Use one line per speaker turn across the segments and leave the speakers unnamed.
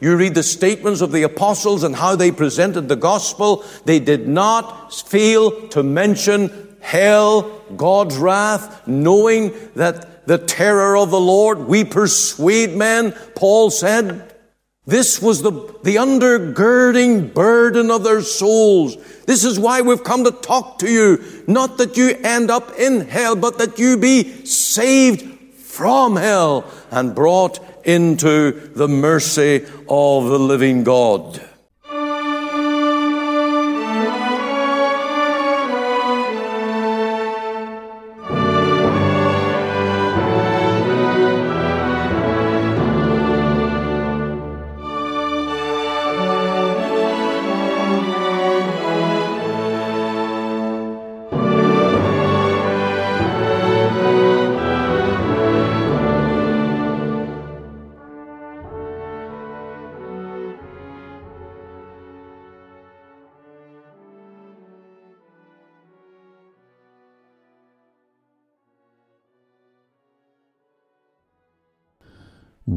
you read the statements of the apostles and how they presented the gospel, they did not fail to mention hell, God's wrath, knowing that the terror of the Lord, we persuade men, Paul said. This was the, the undergirding burden of their souls. This is why we've come to talk to you. Not that you end up in hell, but that you be saved from hell and brought into the mercy of the living God.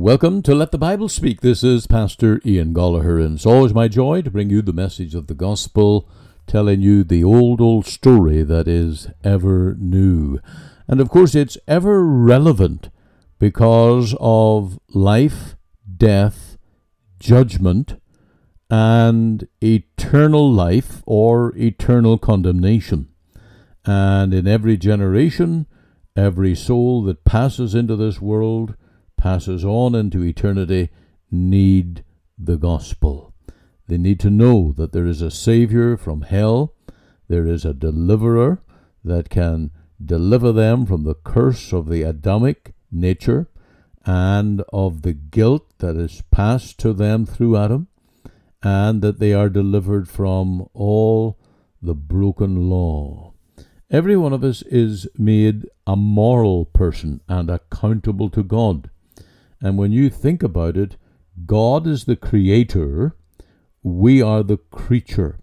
Welcome to Let the Bible Speak. This is Pastor Ian Goligher, and it's always my joy to bring you the message of the gospel, telling you the old, old story that is ever new. And of course, it's ever relevant because of life, death, judgment, and eternal life or eternal condemnation. And in every generation, every soul that passes into this world passes on into eternity need the gospel. They need to know that there is a Savior from hell, there is a deliverer that can deliver them from the curse of the Adamic nature and of the guilt that is passed to them through Adam, and that they are delivered from all the broken law. Every one of us is made a moral person and accountable to God. And when you think about it, God is the creator, we are the creature.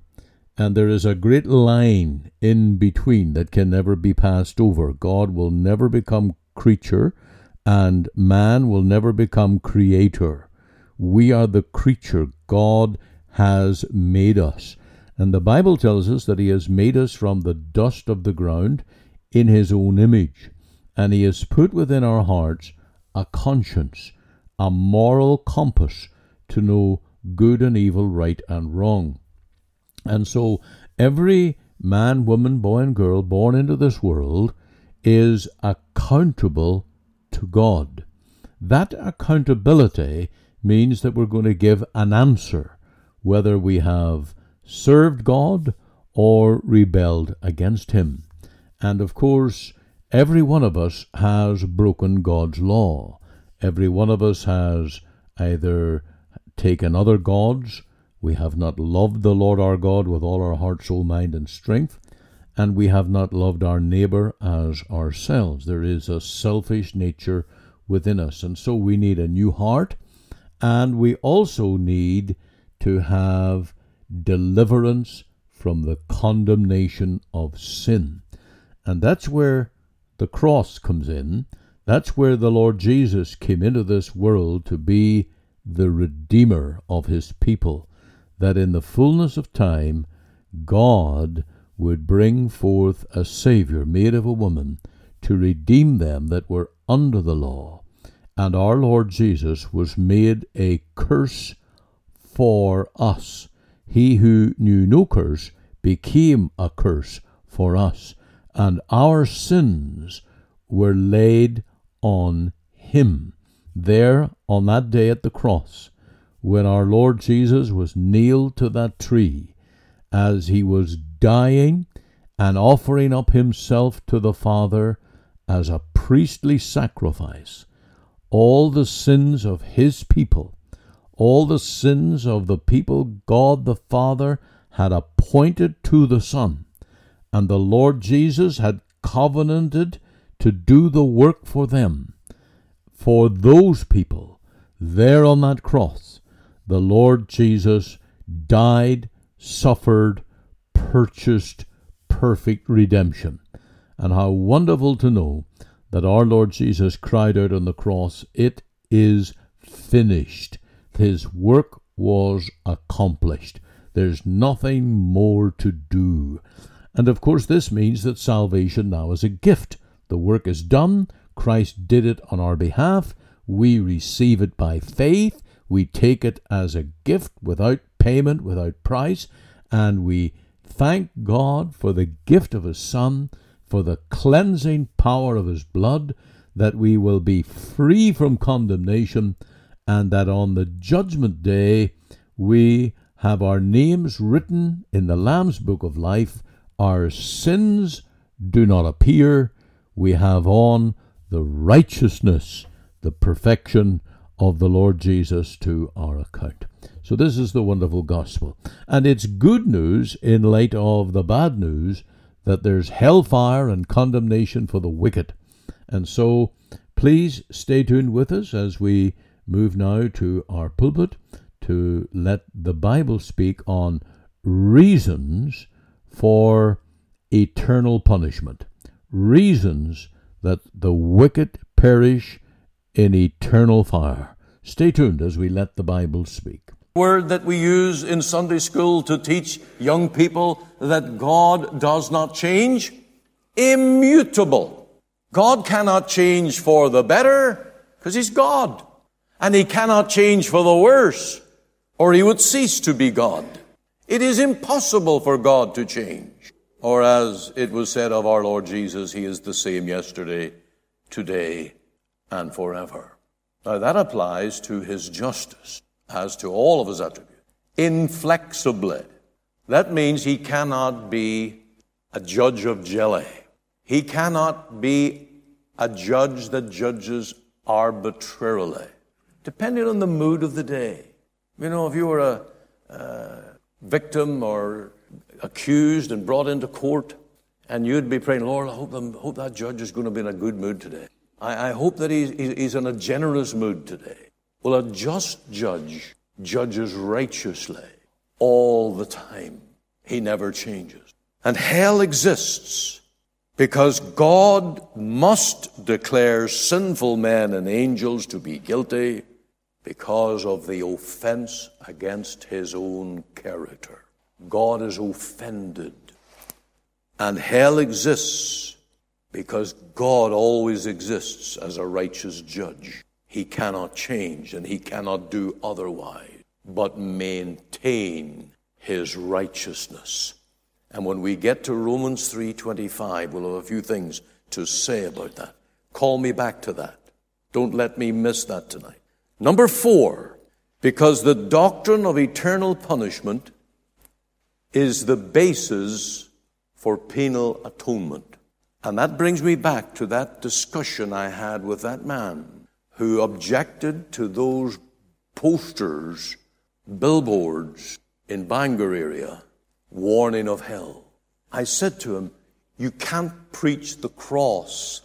And there is a great line in between that can never be passed over. God will never become creature, and man will never become creator. We are the creature. God has made us. And the Bible tells us that He has made us from the dust of the ground in His own image. And He has put within our hearts a conscience, a moral compass to know good and evil, right and wrong. And so every man, woman, boy, and girl born into this world is accountable to God. That accountability means that we're going to give an answer, whether we have served God or rebelled against Him. And of course, every one of us has broken God's law. Every one of us has either taken other gods, we have not loved the Lord our God with all our heart, soul, mind, and strength, and we have not loved our neighbor as ourselves. There is a selfish nature within us, and so we need a new heart, and we also need to have deliverance from the condemnation of sin. And that's where the cross comes in that's where the Lord Jesus came into this world to be the Redeemer of his people, that in the fullness of time God would bring forth a Saviour made of a woman to redeem them that were under the law. And our Lord Jesus was made a curse for us. He who knew no curse became a curse for us, and our sins were laid on him. There, on that day at the cross, when our Lord Jesus was nailed to that tree, as he was dying and offering up himself to the Father as a priestly sacrifice, all the sins of his people, all the sins of the people God the Father had appointed to the Son, and the Lord Jesus had covenanted to do the work for them. For those people, there on that cross, the Lord Jesus died, suffered, purchased perfect redemption. And how wonderful to know that our Lord Jesus cried out on the cross, It is finished.
his work was accomplished. There's nothing more to do. And of course, this means that salvation now is a gift. The work is done. Christ did it on our behalf. We receive it by faith. We take it as a gift without payment, without price. And we thank God for the gift of His Son, for the cleansing power of His blood, that we will be free from condemnation, and that on the judgment day we have our names written in the Lamb's book of life. Our sins do not appear. We have on the righteousness, the perfection of the Lord Jesus to our account. So, this is the wonderful gospel. And it's good news in light of the bad news that there's hellfire and condemnation for the wicked. And so, please stay tuned with us as we move now to our pulpit to let the Bible speak on reasons for eternal punishment. Reasons that the wicked perish in eternal fire. Stay tuned as we let the Bible speak.
Word that we use in Sunday school to teach young people that God does not change. Immutable. God cannot change for the better because He's God. And He cannot change for the worse or he would cease to be God. It is impossible for God to change. Or as it was said of our Lord Jesus, he is the same yesterday, today, and forever. Now that applies to his justice as to all of his attributes. Inflexibly. That means he cannot be a judge of jelly. He cannot be a judge that judges arbitrarily, depending on the mood of the day. You know, if you were a, a victim or accused and brought into court, and you'd be praying, Lord, I hope, I hope that judge is going to be in a good mood today. I, I hope that he's, he's in a generous mood today. Well, a just judge judges righteously all the time. He never changes. And hell exists because God must declare sinful men and angels to be guilty because of the offense against his own character. God is offended. And hell exists because God always exists as a righteous judge. He cannot change and he cannot do otherwise but maintain his righteousness. And when we get to Romans 3:25, we'll have a few things to say about that. Call me back to that. Don't let me miss that tonight. Number four, because the doctrine of eternal punishment is the basis for penal atonement. And that brings me back to that discussion I had with that man who objected to those posters, billboards in Bangor area, warning of hell. I said to him, You can't preach the cross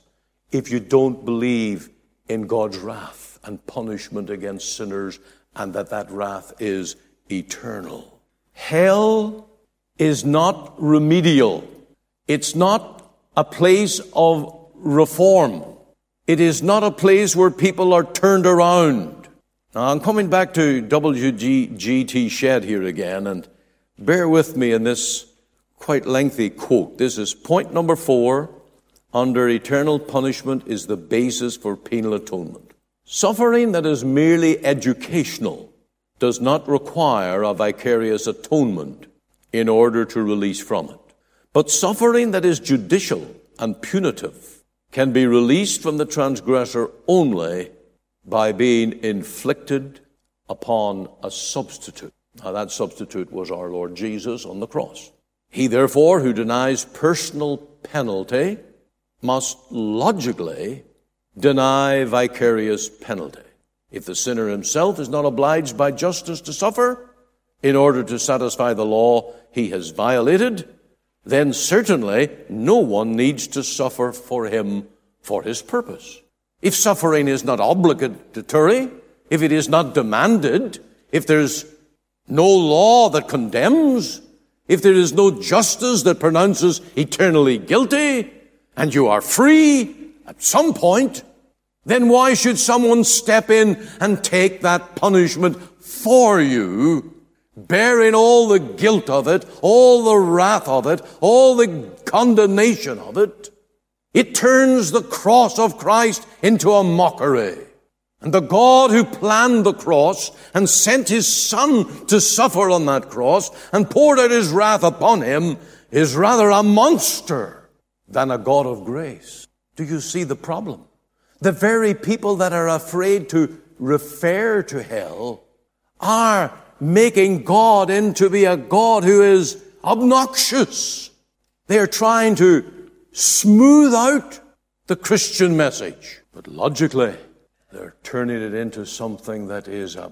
if you don't believe in God's wrath and punishment against sinners, and that that wrath is eternal. Hell is not remedial. It's not a place of reform. It is not a place where people are turned around. Now, I'm coming back to W.G.T. Shedd here again, and bear with me in this quite lengthy quote. This is point number four. Under eternal punishment is the basis for penal atonement. Suffering that is merely educational does not require a vicarious atonement in order to release from it. But suffering that is judicial and punitive can be released from the transgressor only by being inflicted upon a substitute. Now, that substitute was our Lord Jesus on the cross. He, therefore, who denies personal penalty must logically deny vicarious penalty. If the sinner himself is not obliged by justice to suffer in order to satisfy the law he has violated, then certainly no one needs to suffer for him for his purpose. If suffering is not obligatory, if it is not demanded, if there's no law that condemns, if there is no justice that pronounces eternally guilty, and you are free, at some point, then why should someone step in and take that punishment for you, bearing all the guilt of it, all the wrath of it, all the condemnation of it? It turns the cross of Christ into a mockery. And the God who planned the cross and sent his son to suffer on that cross and poured out his wrath upon him is rather a monster than a God of grace. Do you see the problem? The very people that are afraid to refer to hell are making God into be a God who is obnoxious. They are trying to smooth out the Christian message. But logically, they're turning it into something that is, a,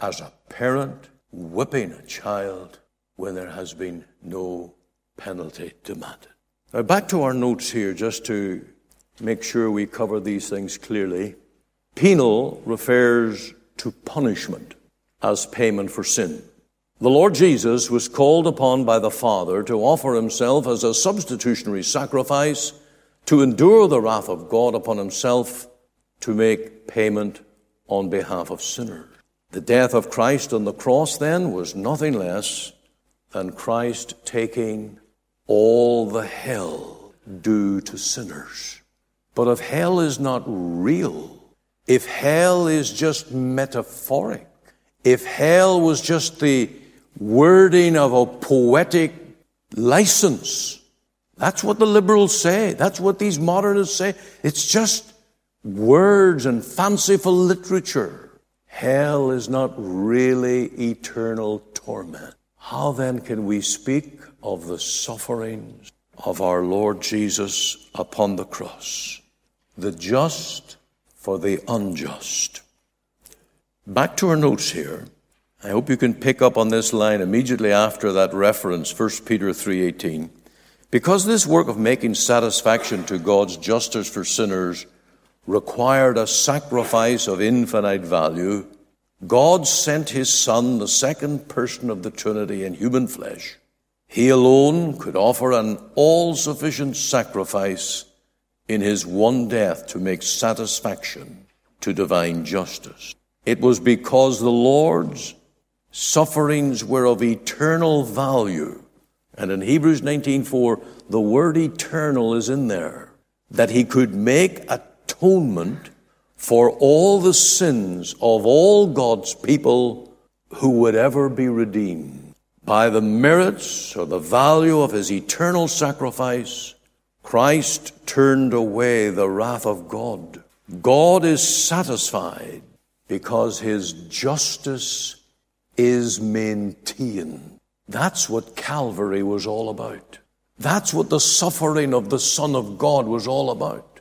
as a parent, whipping a child when there has been no penalty demanded. Now, back to our notes here, just to make sure we cover these things clearly. Penal refers to punishment as payment for sin. The Lord Jesus was called upon by the Father to offer himself as a substitutionary sacrifice to endure the wrath of God upon himself to make payment on behalf of sinners. The death of Christ on the cross then was nothing less than Christ taking all the hell due to sinners. But if hell is not real, if hell is just metaphoric, if hell was just the wording of a poetic license, that's what the liberals say. That's what these modernists say. It's just words and fanciful literature. Hell is not really eternal torment. How then can we speak of the sufferings of our Lord Jesus upon the cross? The just for the unjust. Back to our notes here. I hope you can pick up on this line immediately after that reference, 1 Peter 3:18. Because this work of making satisfaction to God's justice for sinners required a sacrifice of infinite value, God sent his Son, the second person of the Trinity in human flesh. He alone could offer an all sufficient sacrifice in his one death to make satisfaction to divine justice. It was because the Lord's sufferings were of eternal value. And in Hebrews 19:4, the word eternal is in there, that he could make atonement for all the sins of all God's people who would ever be redeemed. By the merits or the value of his eternal sacrifice, Christ turned away the wrath of God. God is satisfied because his justice is maintained. That's what Calvary was all about. That's what the suffering of the Son of God was all about.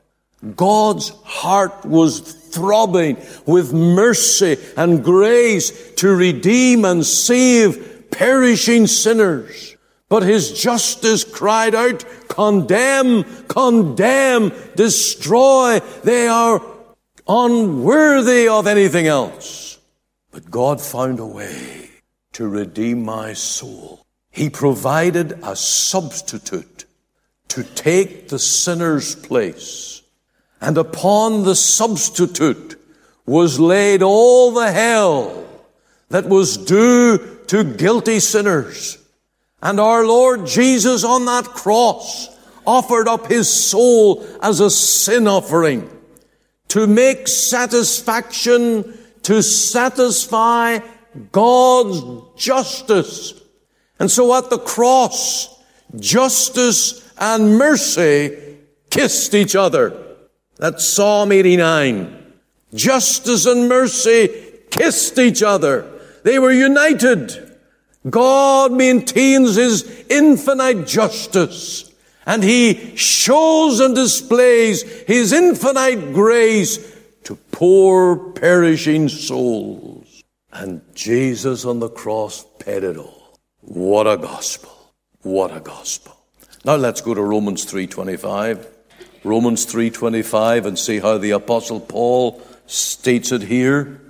God's heart was throbbing with mercy and grace to redeem and save perishing sinners. But his justice cried out, condemn, condemn, destroy. They are unworthy of anything else. But God found a way to redeem my soul. He provided a substitute to take the sinner's place and upon the substitute was laid all the hell that was due to guilty sinners. And our Lord Jesus on that cross offered up his soul as a sin offering to make satisfaction, to satisfy God's justice. And so at the cross, justice and mercy kissed each other. That's Psalm 89. Justice and mercy kissed each other. They were united. God maintains his infinite justice and he shows and displays his infinite grace to poor perishing souls. And Jesus on the cross paid it all. What a gospel. What a gospel. Now let's go to Romans 325. Romans 3:25 and see how the apostle Paul states it here.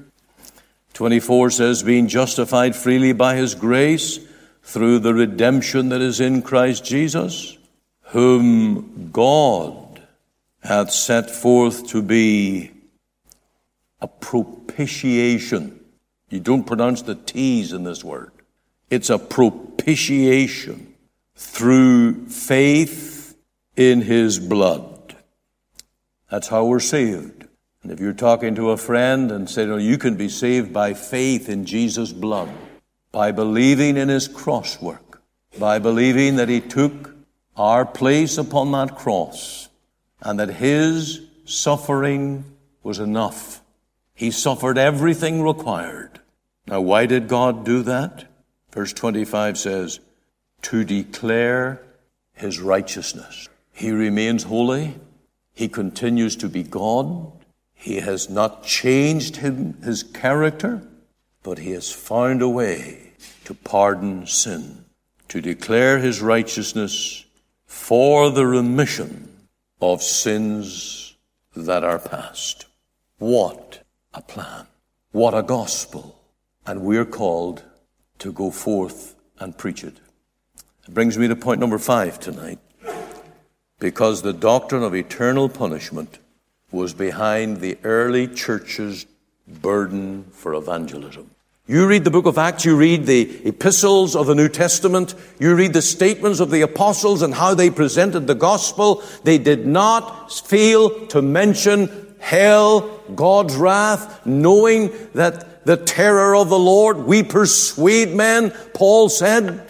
24 says being justified freely by his grace through the redemption that is in Christ Jesus, whom God hath set forth to be a propitiation. You don't pronounce the T's in this word. It's a propitiation through faith in his blood. That's how we're saved. And if you're talking to a friend and say, oh, you can be saved by faith in Jesus' blood, by believing in his cross work, by believing that he took our place upon that cross and that his suffering was enough. He suffered everything required. Now, why did God do that? Verse 25 says, to declare his righteousness. He remains holy. He continues to be God. He has not changed him, his character, but he has found a way to pardon sin, to declare his righteousness for the remission of sins that are past. What a plan. What a gospel. And we're called to go forth and preach it. It brings me to point number five tonight. Because the doctrine of eternal punishment was behind the early church's burden for evangelism. You read the book of Acts, you read the epistles of the New Testament, you read the statements of the apostles and how they presented the gospel. They did not fail to mention hell, God's wrath, knowing that the terror of the Lord, we persuade men, Paul said.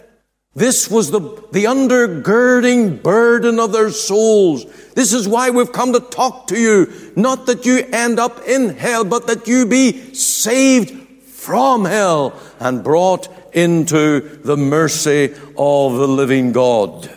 This was the, the undergirding burden of their souls. This is why we've come to talk to you. Not that you end up in hell, but that you be saved from hell and brought into the mercy of the living God.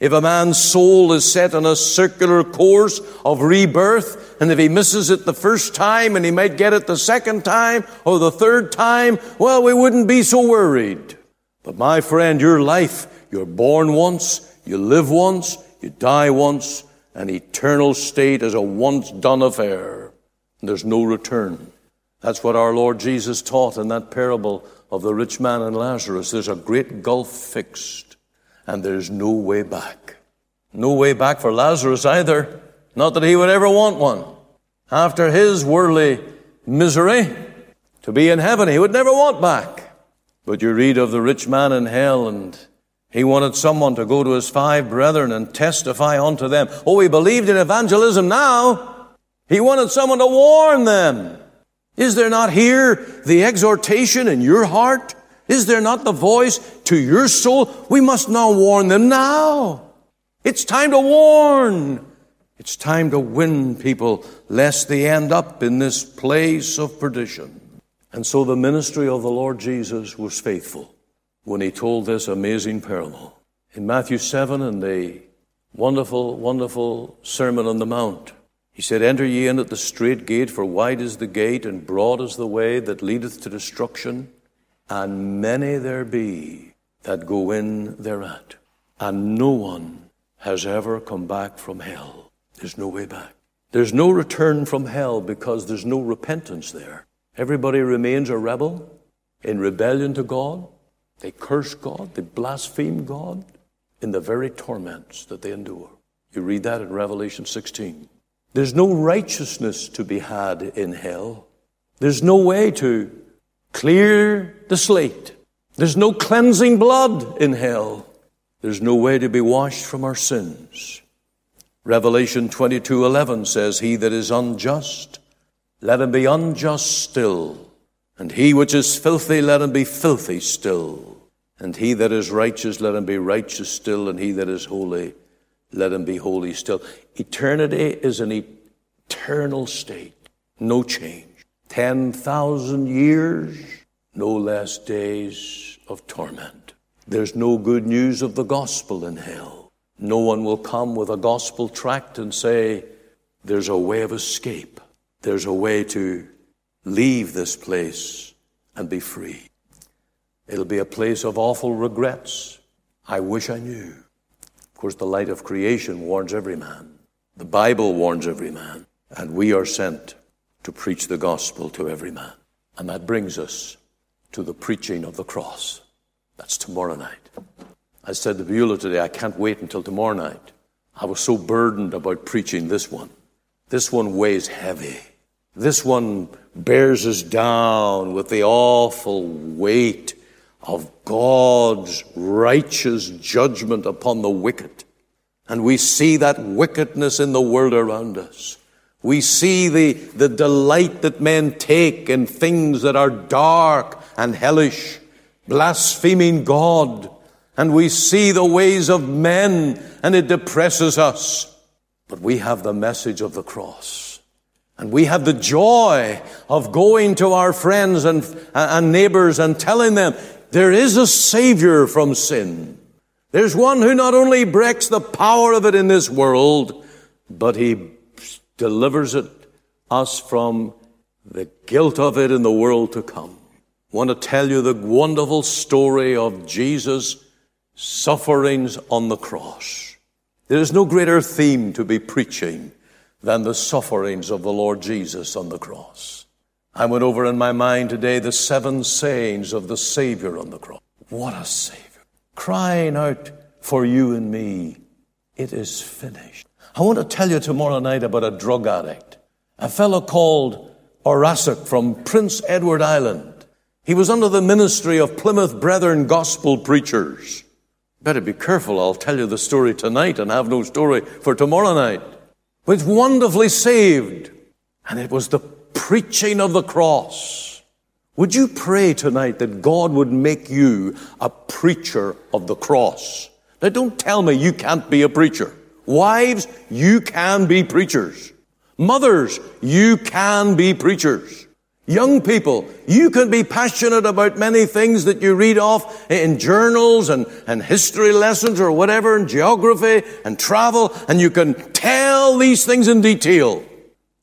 If a man's soul is set on a circular course of rebirth, and if he misses it the first time and he might get it the second time or the third time, well, we wouldn't be so worried. But my friend, your life, you're born once, you live once, you die once, an eternal state is a once done affair. There's no return. That's what our Lord Jesus taught in that parable of the rich man and Lazarus. There's a great gulf fixed, and there's no way back. No way back for Lazarus either. Not that he would ever want one. After his worldly misery, to be in heaven, he would never want back. But you read of the rich man in hell and he wanted someone to go to his five brethren and testify unto them. Oh, he believed in evangelism now. He wanted someone to warn them. Is there not here the exhortation in your heart? Is there not the voice to your soul? We must now warn them now. It's time to warn. It's time to win people lest they end up in this place of perdition. And so the ministry of the Lord Jesus was faithful when he told this amazing parable. In Matthew 7 and the wonderful, wonderful Sermon on the Mount, he said, Enter ye in at the strait gate, for wide is the gate, and broad is the way that leadeth to destruction, and many there be that go in thereat. And no one has ever come back from hell. There's no way back. There's no return from hell because there's no repentance there. Everybody remains a rebel in rebellion to God. They curse God, they blaspheme God in the very torments that they endure. You read that in Revelation 16. There's no righteousness to be had in hell. There's no way to clear the slate. There's no cleansing blood in hell. There's no way to be washed from our sins. Revelation 22:11 says, "He that is unjust let him be unjust still. And he which is filthy, let him be filthy still. And he that is righteous, let him be righteous still. And he that is holy, let him be holy still. Eternity is an eternal state, no change. 10,000 years, no less days of torment. There's no good news of the gospel in hell. No one will come with a gospel tract and say, there's a way of escape there's a way to leave this place and be free. It'll be a place of awful regrets. I wish I knew. Of course, the light of creation warns every man. The Bible warns every man. And we are sent to preach the gospel to every man. And that brings us to the preaching of the cross. That's tomorrow night. I said to Beulah today, I can't wait until tomorrow night. I was so burdened about preaching this one. This one weighs heavy. This one bears us down with the awful weight of God's righteous judgment upon the wicked. And we see that wickedness in the world around us. We see the, the delight that men take in things that are dark and hellish, blaspheming God. And we see the ways of men and it depresses us. But we have the message of the cross. And we have the joy of going to our friends and, and neighbors and telling them there is a Savior from sin. There's one who not only breaks the power of it in this world, but he delivers it us from the guilt of it in the world to come. I want to tell you the wonderful story of Jesus' sufferings on the cross. There is no greater theme to be preaching than the sufferings of the Lord Jesus on the cross. I went over in my mind today the seven sayings of the Savior on the cross. What a Savior. Crying out for you and me, it is finished. I want to tell you tomorrow night about a drug addict, a fellow called Orasuk from Prince Edward Island. He was under the ministry of Plymouth Brethren gospel preachers. Better be careful, I'll tell you the story tonight and have no story for tomorrow night. But wonderfully saved. And it was the preaching of the cross. Would you pray tonight that God would make you a preacher of the cross? Now don't tell me you can't be a preacher. Wives, you can be preachers. Mothers, you can be preachers. Young people, you can be passionate about many things that you read off in journals and, and history lessons or whatever, and geography and travel, and you can tell these things in detail.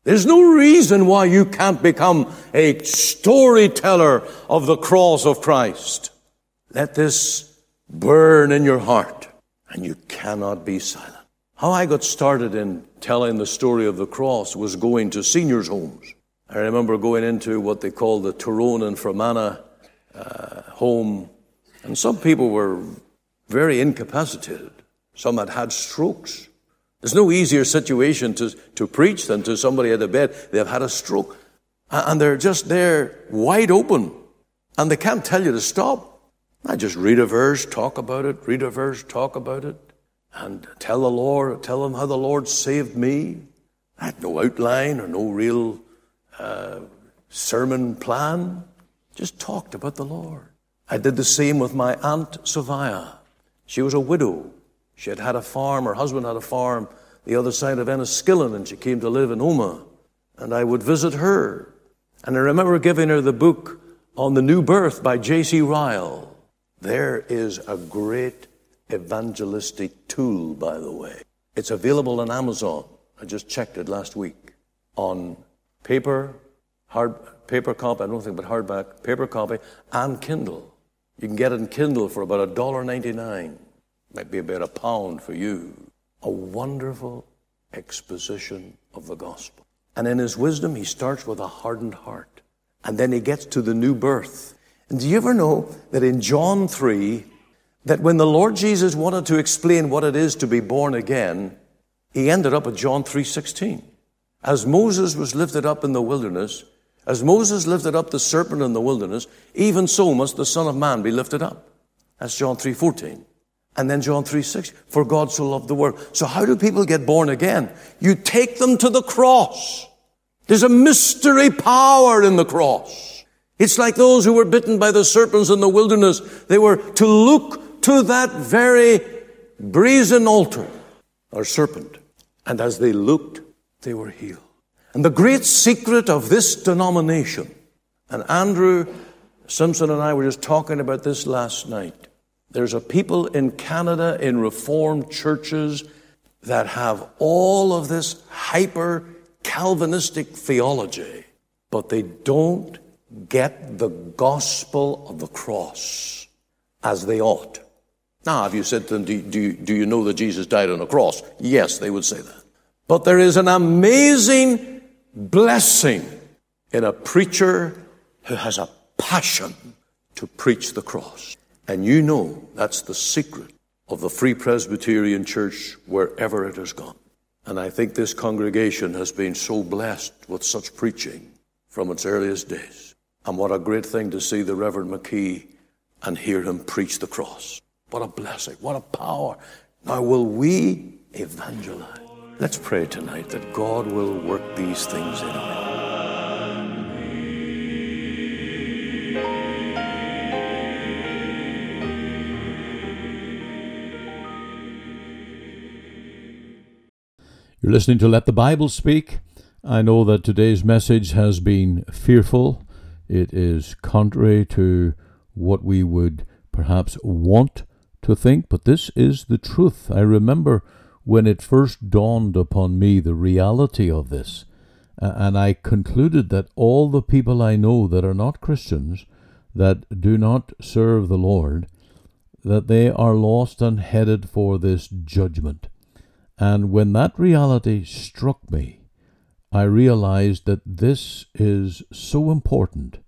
There's no reason why you can't become a storyteller of the cross of Christ. Let this burn in your heart, and you cannot be silent. How I got started in telling the story of the cross was going to seniors' homes. I remember going into what they call the Tyrone and Fermanagh uh, home, and some people were very incapacitated. Some had had strokes. There's no easier situation to, to preach than to somebody at a bed. They've had a stroke. And they're just there wide open. And they can't tell you to stop. I just read a verse, talk about it, read a verse, talk about it and tell the Lord, tell them how the Lord saved me. I had no outline or no real sermon plan. Just talked about the Lord. I did the same with my aunt Savia. She was a widow. She had had a farm. Her husband had a farm the other side of Enniskillen, and she came to live in Omagh. And I would visit her. And I remember giving her the book on the new birth by J.C. Ryle. There is a great evangelistic tool, by the way. It's available on Amazon. I just checked it last week on paper, hard paper copy, I don't think, but hardback, paper copy, and Kindle. You can get it in Kindle for about a dollar ninety-nine. Might be about a pound for you. A wonderful exposition of the gospel. And in his wisdom, he starts with a hardened heart. And then he gets to the new birth. And do you ever know that in John 3, that when the Lord Jesus wanted to explain what it is to be born again, he ended up at John 3:16. As Moses was lifted up in the wilderness, as Moses lifted up the serpent in the wilderness, even so must the Son of Man be lifted up. That's John 3:14. And then John 3:6, for God so loved the world. So how do people get born again? You take them to the cross. There's a mystery power in the cross. It's like those who were bitten by the serpents in the wilderness. They were to look to that very brazen altar or serpent. And as they looked, they were healed. And the great secret of this denomination, and Andrew Simpson and I were just talking about this last night. There's a people in Canada in Reformed churches that have all of this hyper Calvinistic theology, but they don't get the gospel of the cross as they ought. Now, if you said to them, do, do, do you know that Jesus died on a cross? Yes, they would say that. But there is an amazing blessing in a preacher who has a passion to preach the cross. And you know that's the secret of the Free Presbyterian Church wherever it has gone.
And I think this congregation has been so blessed with such preaching from its earliest days. And what a great thing to see the Reverend McKee and hear him preach the cross. What a blessing. What a power. Now, will we evangelize? Let's pray tonight that God will work these things in our
You're listening to Let the Bible Speak. I know that today's message has been fearful. It is contrary to what we would perhaps want to think, but this is the truth. I remember when it first dawned upon me the reality of this, and I concluded that all the people I know that are not Christians, that do not serve the Lord, that they are lost and headed for this judgment. And when that reality struck me, I realized that this is so important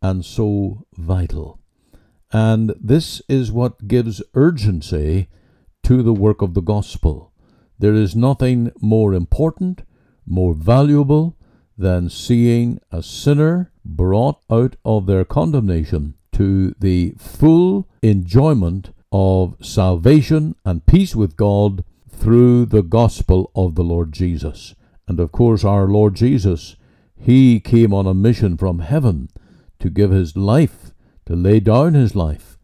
and so vital. And this is what gives urgency to the work of the gospel. There is nothing more important, more valuable than seeing a sinner brought out of their condemnation to the full enjoyment of salvation and peace with God through the gospel of the Lord Jesus. And of course, our Lord Jesus, He came on a mission from heaven to give His life, to lay down His life,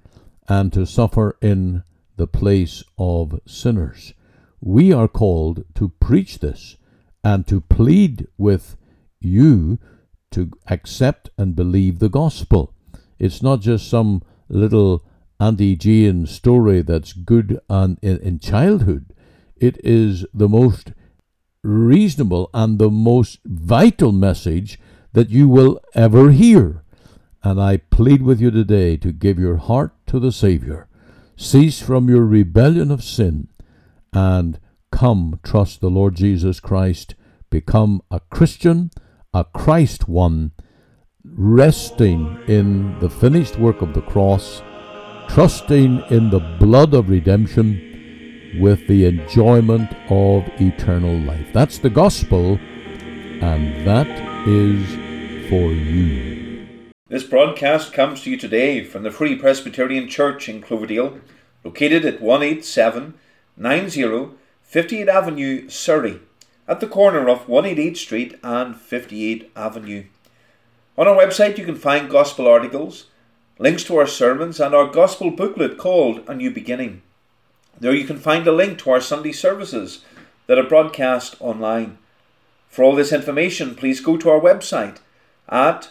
and to suffer in the place of sinners. We are called to preach this and to plead with you to accept and believe the gospel. It's not just some little anti story that's good in, in childhood. It is the most reasonable and the most vital message that you will ever hear. And I plead with you today to give your heart to the Saviour. Cease from your rebellion of sin and come trust the Lord Jesus Christ. Become a Christian, a Christ one, resting in the finished work of the cross, trusting in the blood of redemption with the enjoyment of eternal life. That's the gospel, and that is for you.
This broadcast comes to you today from the Free Presbyterian Church in Cloverdale, located at 18790 58th Avenue, Surrey, at the corner of 188 Street and 58 Avenue. On our website, you can find gospel articles, links to our sermons, and our gospel booklet called A New Beginning. There you can find a link to our Sunday services that are broadcast online. For all this information, please go to our website at